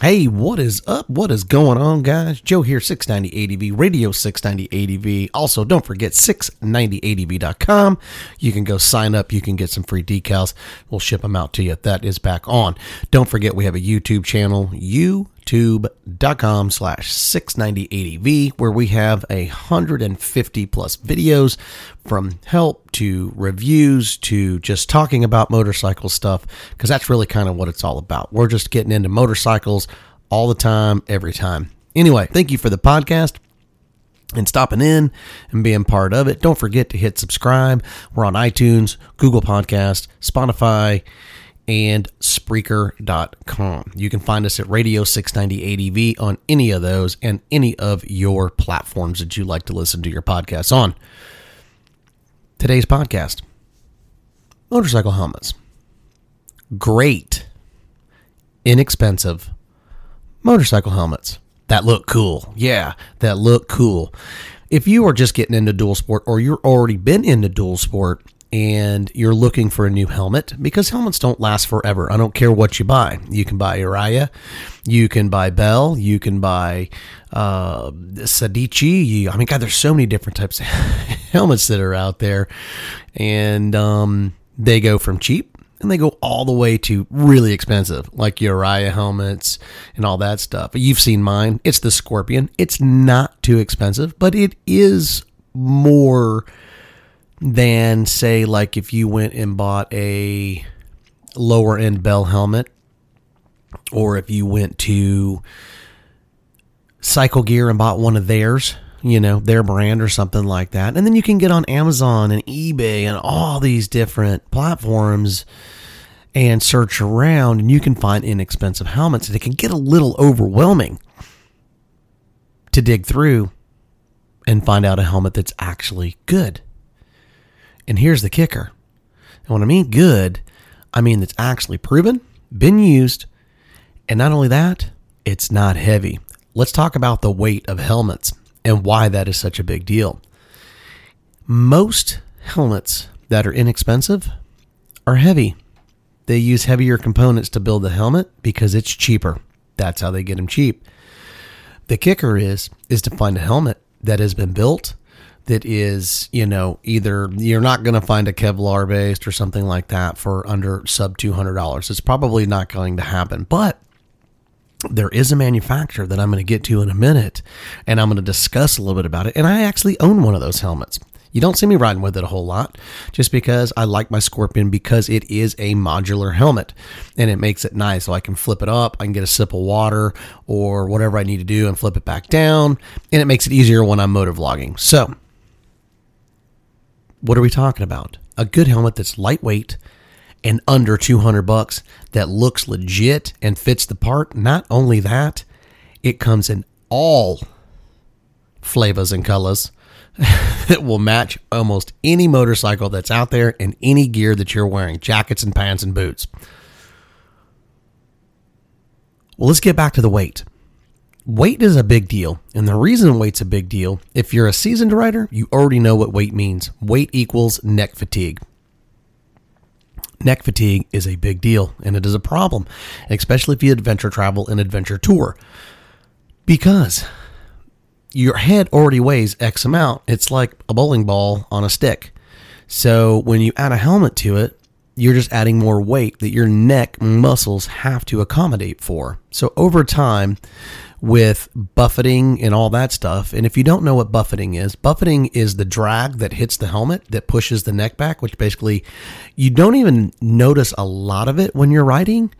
Hey, what is up? What is going on, guys? Joe here, 690 ADV, Radio 690 ADV. Also, don't forget 690ADV.com. You can go sign up. You can get some free decals. We'll ship them out to you. That is back on. Don't forget, we have a YouTube channel, youtube.com slash 690ADV, where we have a 150 plus videos from help to reviews to just talking about motorcycle stuff because that's really kind of what it's all about. We're just getting into motorcycles all the time, every time. Anyway, thank you for the podcast and stopping in and being part of it. Don't forget to hit subscribe. We're on iTunes, Google Podcast, Spotify, and Spreaker.com. You can find us at Radio 690 ADV on any of those and any of your platforms that you like to listen to your podcasts on today's podcast motorcycle helmets. Great, inexpensive motorcycle helmets that look cool. Yeah, that look cool. If you are just getting into dual sport or you're already been into dual sport and you're looking for a new helmet because helmets don't last forever. I don't care what you buy. You can buy Arai, you can buy Bell, you can buy uh, Sedici. I mean, God, there's so many different types of helmets that are out there, and um, they go from cheap and they go all the way to really expensive, like Arai helmets and all that stuff. You've seen mine. It's the Scorpion. It's not too expensive, but it is more than say like if you went and bought a lower end Bell helmet or if you went to Cycle Gear and bought one of theirs, you know, their brand or something like that. And then you can get on Amazon and eBay and all these different platforms and search around and you can find inexpensive helmets and it can get a little overwhelming to dig through and find out a helmet that's actually good. And here's the kicker. And when I mean good, I mean it's actually proven, been used, and not only that, it's not heavy. Let's talk about the weight of helmets and why that is such a big deal. Most helmets that are inexpensive are heavy. They use heavier components to build the helmet because it's cheaper. That's how they get them cheap. The kicker is is to find a helmet that has been built that is, you know, either you're not going to find a Kevlar based or something like that for under sub $200. It's probably not going to happen. But there is a manufacturer that I'm going to get to in a minute and I'm going to discuss a little bit about it. And I actually own one of those helmets. You don't see me riding with it a whole lot just because I like my Scorpion because it is a modular helmet and it makes it nice. So I can flip it up, I can get a sip of water or whatever I need to do and flip it back down. And it makes it easier when I'm motor vlogging. So, what are we talking about? A good helmet that's lightweight and under 200 bucks that looks legit and fits the part. Not only that, it comes in all flavors and colors that will match almost any motorcycle that's out there and any gear that you're wearing jackets and pants and boots. Well, let's get back to the weight. Weight is a big deal. And the reason weight's a big deal, if you're a seasoned rider, you already know what weight means. Weight equals neck fatigue. Neck fatigue is a big deal and it is a problem, especially if you adventure travel and adventure tour. Because your head already weighs X amount. It's like a bowling ball on a stick. So when you add a helmet to it, you're just adding more weight that your neck muscles have to accommodate for. So over time, with buffeting and all that stuff. And if you don't know what buffeting is, buffeting is the drag that hits the helmet that pushes the neck back, which basically you don't even notice a lot of it when you're riding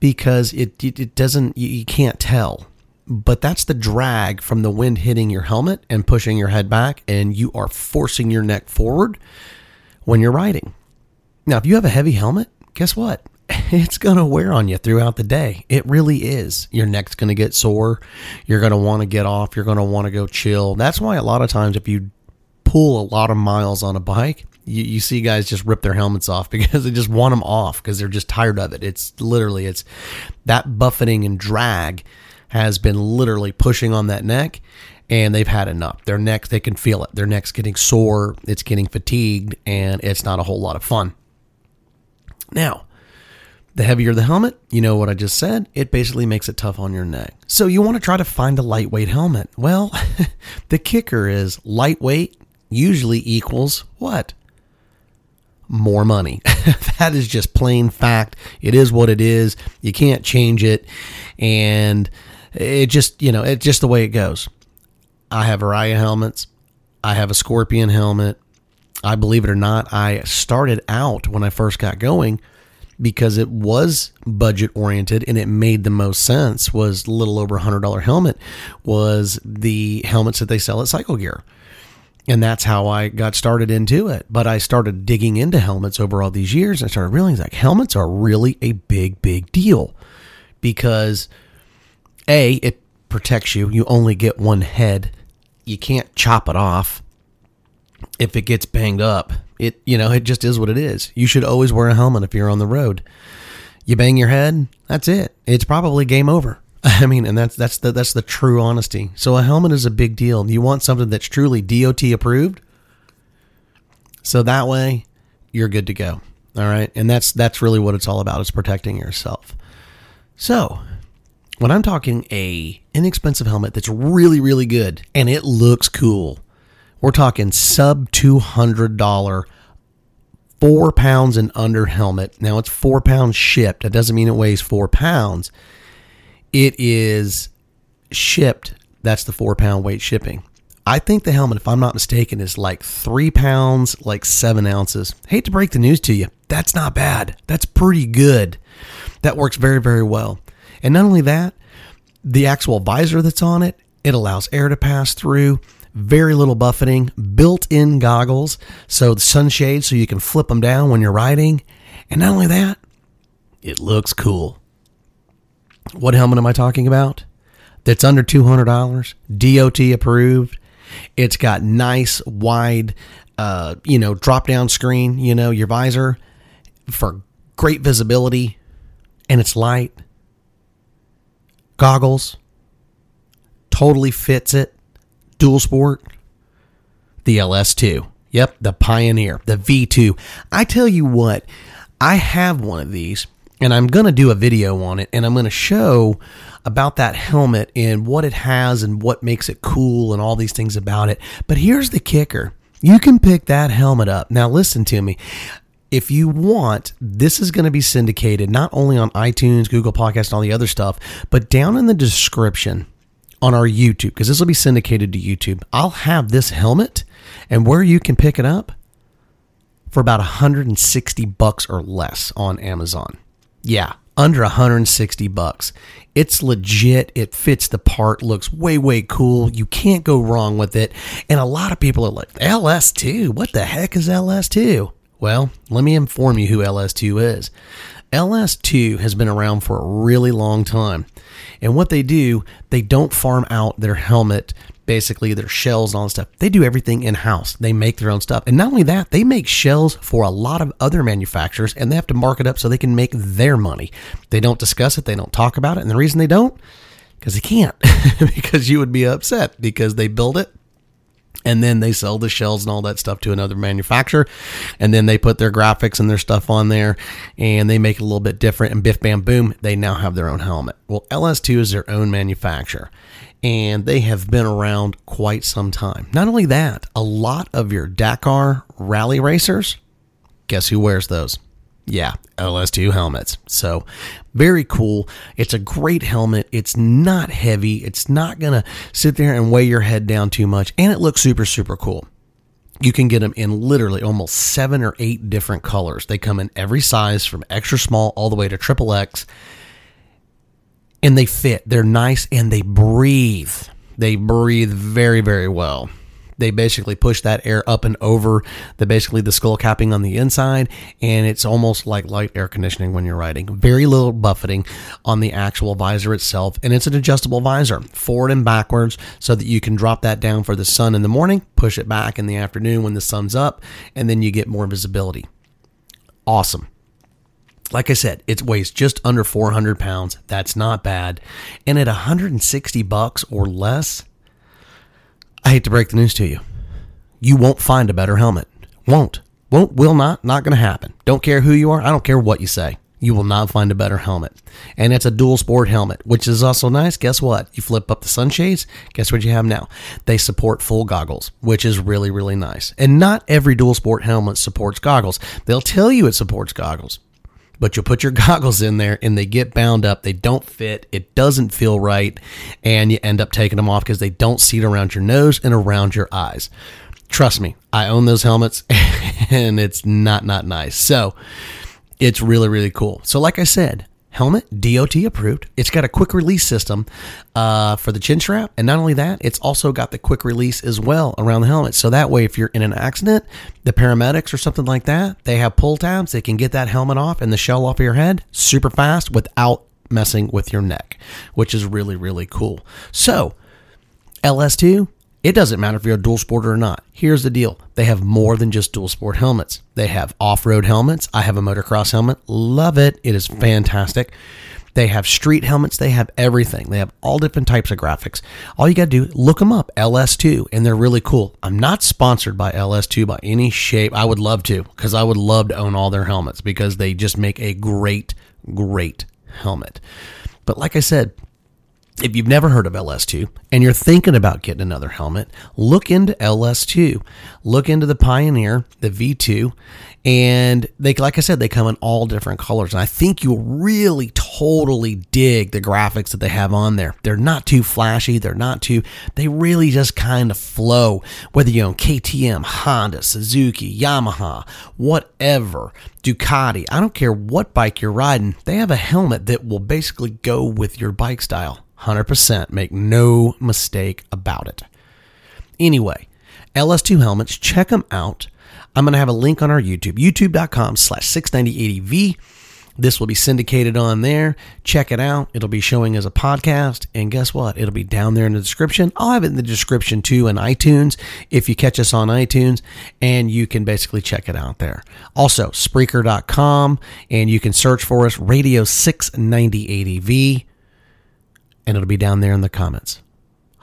because it, it, it doesn't, you, you can't tell. but that's the drag from the wind hitting your helmet and pushing your head back, and you are forcing your neck forward when you're riding. Now, if you have a heavy helmet, guess what? It's going to wear on you throughout the day. It really is. Your neck's going to get sore. You're going to want to get off. You're going to want to go chill. That's why a lot of times, if you pull a lot of miles on a bike, you, you see guys just rip their helmets off because they just want them off because they're just tired of it. It's literally, it's that buffeting and drag has been literally pushing on that neck and they've had enough. Their neck, they can feel it. Their neck's getting sore, it's getting fatigued, and it's not a whole lot of fun. Now, the heavier the helmet, you know what I just said, it basically makes it tough on your neck. So you want to try to find a lightweight helmet. Well, the kicker is lightweight usually equals what? More money. that is just plain fact. It is what it is. You can't change it. And it just, you know, it's just the way it goes. I have Arai helmets. I have a Scorpion helmet. I believe it or not, I started out when I first got going because it was budget oriented and it made the most sense was a little over a hundred dollar helmet was the helmets that they sell at Cycle Gear. And that's how I got started into it. But I started digging into helmets over all these years and I started realizing like helmets are really a big, big deal because A, it protects you. You only get one head. You can't chop it off if it gets banged up. It you know, it just is what it is. You should always wear a helmet if you're on the road. You bang your head, that's it. It's probably game over. I mean, and that's that's the that's the true honesty. So a helmet is a big deal. You want something that's truly DOT approved. So that way you're good to go. All right? And that's that's really what it's all about is protecting yourself. So, when I'm talking a inexpensive helmet that's really really good and it looks cool we're talking sub $200 four pounds and under helmet. Now it's four pounds shipped. That doesn't mean it weighs four pounds. It is shipped. That's the four pound weight shipping. I think the helmet, if I'm not mistaken, is like three pounds, like seven ounces. Hate to break the news to you. That's not bad. That's pretty good. That works very, very well. And not only that, the actual visor that's on it, it allows air to pass through very little buffeting, built in goggles, so the sunshade so you can flip them down when you're riding. And not only that, it looks cool. What helmet am I talking about? That's under $200, DOT approved. It's got nice, wide, uh, you know, drop down screen, you know, your visor for great visibility, and it's light. Goggles totally fits it dual sport, the LS2. Yep, the Pioneer, the V2. I tell you what, I have one of these and I'm going to do a video on it and I'm going to show about that helmet and what it has and what makes it cool and all these things about it. But here's the kicker. You can pick that helmet up. Now listen to me. If you want, this is going to be syndicated not only on iTunes, Google Podcast, and all the other stuff, but down in the description, on our YouTube because this will be syndicated to YouTube. I'll have this helmet and where you can pick it up for about 160 bucks or less on Amazon. Yeah, under 160 bucks. It's legit. It fits the part, looks way, way cool. You can't go wrong with it. And a lot of people are like, LS2? What the heck is LS2? Well, let me inform you who LS2 is. LS2 has been around for a really long time. And what they do, they don't farm out their helmet, basically their shells and all that stuff. They do everything in house. They make their own stuff. And not only that, they make shells for a lot of other manufacturers and they have to mark it up so they can make their money. They don't discuss it, they don't talk about it. And the reason they don't, because they can't, because you would be upset because they build it and then they sell the shells and all that stuff to another manufacturer. And then they put their graphics and their stuff on there and they make it a little bit different. And biff bam boom they now have their own helmet. Well ls2 is their own manufacturer and they have been around quite some time. Not only that a lot of your dakar rally racers guess who wears those yeah, LS2 helmets. So, very cool. It's a great helmet. It's not heavy. It's not going to sit there and weigh your head down too much. And it looks super, super cool. You can get them in literally almost seven or eight different colors. They come in every size from extra small all the way to triple X. and they fit. They're nice and they breathe. They breathe very, very well. They basically push that air up and over the basically the skull capping on the inside, and it's almost like light air conditioning when you're riding. Very little buffeting on the actual visor itself, and it's an adjustable visor, forward and backwards, so that you can drop that down for the sun in the morning, push it back in the afternoon when the sun's up, and then you get more visibility. Awesome like I said, it weighs just under 400 pounds. That's not bad. And at 160 bucks or less, I hate to break the news to you. You won't find a better helmet. Won't. Won't, will not, not going to happen. Don't care who you are. I don't care what you say. You will not find a better helmet. And it's a dual sport helmet, which is also nice. Guess what? You flip up the sunshades. Guess what you have now? They support full goggles, which is really, really nice. And not every dual sport helmet supports goggles. They'll tell you it supports goggles, but you'll put your goggles in there and they get bound up. They don't fit. It doesn't feel right. And you end up taking them off because they don't seat around your nose and around your eyes. Trust me, I own those helmets and it's not, not nice. So it's really, really cool. So, like I said, helmet, DOT approved. It's got a quick release system uh, for the chin strap. And not only that, it's also got the quick release as well around the helmet. So that way, if you're in an accident, the paramedics or something like that, they have pull tabs. They can get that helmet off and the shell off of your head super fast without messing with your neck, which is really, really cool. So, LS2, it doesn't matter if you're a dual sporter or not. Here's the deal they have more than just dual sport helmets. They have off road helmets. I have a motocross helmet. Love it. It is fantastic. They have street helmets. They have everything. They have all different types of graphics. All you got to do, look them up, LS2, and they're really cool. I'm not sponsored by LS2 by any shape. I would love to because I would love to own all their helmets because they just make a great, great helmet. But like I said, if you've never heard of LS2 and you're thinking about getting another helmet, look into LS2. Look into the Pioneer, the V2, and they like I said they come in all different colors. And I think you'll really totally dig the graphics that they have on there. They're not too flashy, they're not too they really just kind of flow whether you own KTM, Honda, Suzuki, Yamaha, whatever, Ducati, I don't care what bike you're riding, they have a helmet that will basically go with your bike style. 100%. Make no mistake about it. Anyway, LS2 helmets, check them out. I'm going to have a link on our YouTube, youtube.com slash 690ADV. This will be syndicated on there. Check it out. It'll be showing as a podcast. And guess what? It'll be down there in the description. I'll have it in the description too in iTunes if you catch us on iTunes. And you can basically check it out there. Also, Spreaker.com. And you can search for us, Radio 690ADV and it'll be down there in the comments.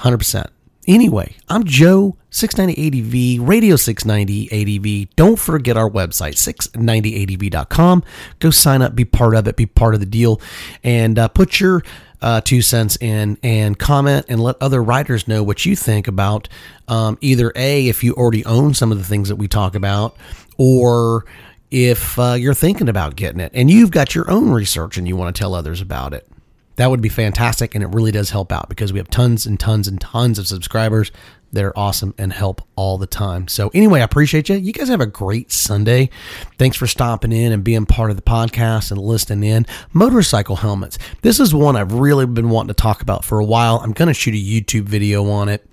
100%. Anyway, I'm Joe, 690ADV, Radio 690ADV. Don't forget our website, 690ADV.com. Go sign up, be part of it, be part of the deal, and uh, put your uh, two cents in and comment and let other writers know what you think about um, either A, if you already own some of the things that we talk about, or if uh, you're thinking about getting it and you've got your own research and you want to tell others about it. That would be fantastic. And it really does help out because we have tons and tons and tons of subscribers that are awesome and help all the time. So, anyway, I appreciate you. You guys have a great Sunday. Thanks for stopping in and being part of the podcast and listening in. Motorcycle helmets. This is one I've really been wanting to talk about for a while. I'm going to shoot a YouTube video on it.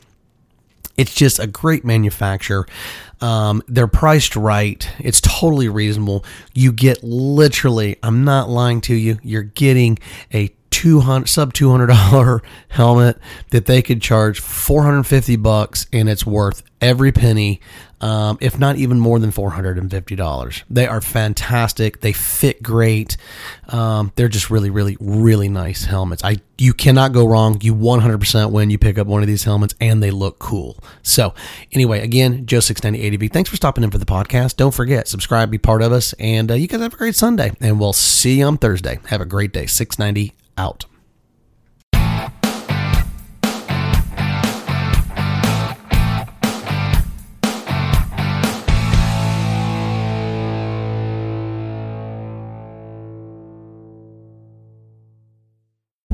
It's just a great manufacturer. Um, they're priced right. It's totally reasonable. You get literally, I'm not lying to you, you're getting a 200 sub $200 helmet that they could charge 450 bucks and it's worth every penny um, if not even more than $450 they are fantastic. They fit great. Um, they're just really really really nice helmets. I you cannot go wrong. You 100% when you pick up one of these helmets and they look cool. So anyway again joe 690 adv thanks for stopping in for the podcast. Don't forget subscribe be part of us and uh, you guys have a great sunday and we'll see you on thursday. Have a great day. 690 out.